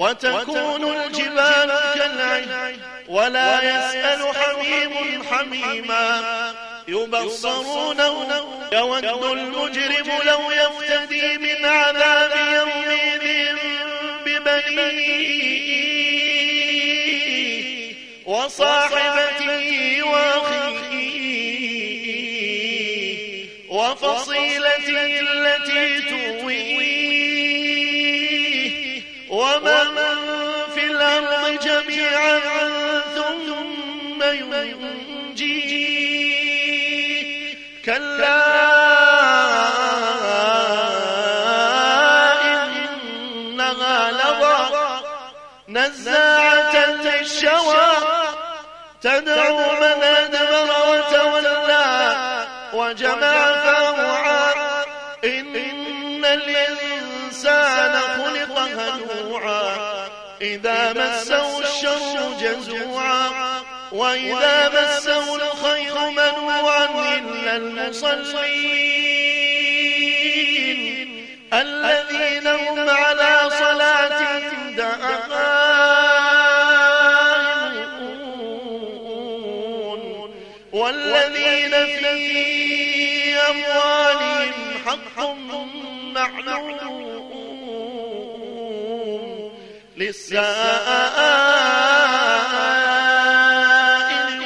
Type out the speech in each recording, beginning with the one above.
وتكون الجبال كالعهن ولا يسأل حميم حميما. يبصرونه يود المجرم لو يفتدي من عذاب يومئذ ببنيه وصاحبته وأخيه وفصيلته التي تؤويه جميعا ثم ينجيه كلا إنها لظى. نزاعة للشوى. تدعو من أدبر وتولى. وجمع فأوعى. إن الإنسان خلق هلوعا. إذا مسه الشر جزوعا وإذا مسه الخير منوعا إلا المصلين الذين هم على صلاتهم دائمون والذين في أموالهم حق معلوم. للسائل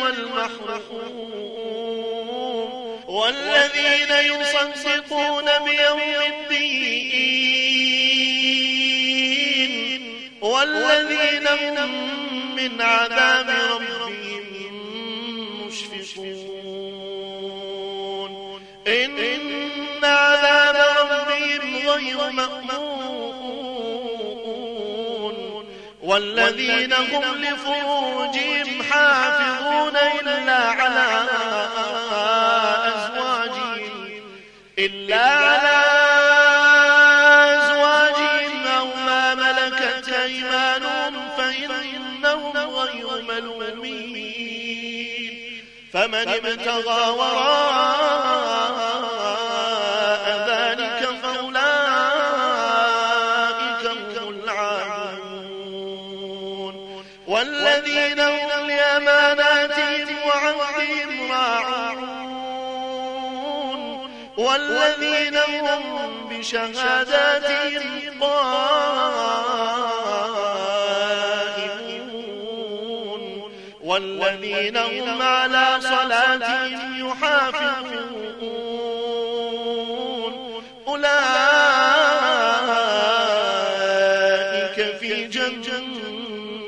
والمحروم والذين يصدقون بيوم الدين والذين هم من عذاب ربهم مشفقون. إن عذاب ربهم غير مأمون. والذين هم لفروجهم حافظون إلا على أزواجهم إلا على أزواجهم أو ما ملكت أيمانهم فإنهم غير ملومين. فمن ابتغى وراء والذين هم لأماناتهم وعهدهم راعون. والذين هم بشهاداتهم قائمون. والذين هم على صلاتهم يحافظون. أولئك في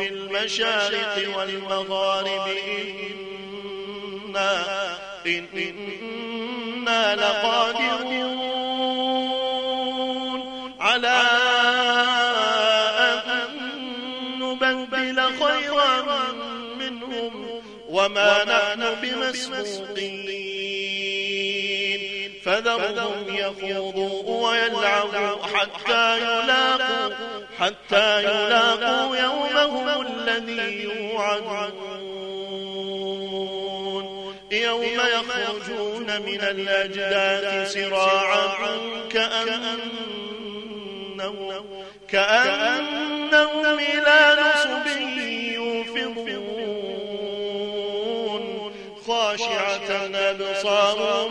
برب المشارق والمغارب إنا إنا لقادرون على أن نبدل خيرا منهم وما نحن بمسبوقين. فذرهم يخوضوا ويلعبوا حتى يلاقوا حتى يلاقوا يومهم الذي يوعدون. يوم يخرجون من الأجداث سراعا كأنهم كأنهم إلى نصب يوفضون. خاشعة أبصارهم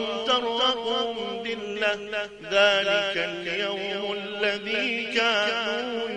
ذلك اليوم الذي كانوا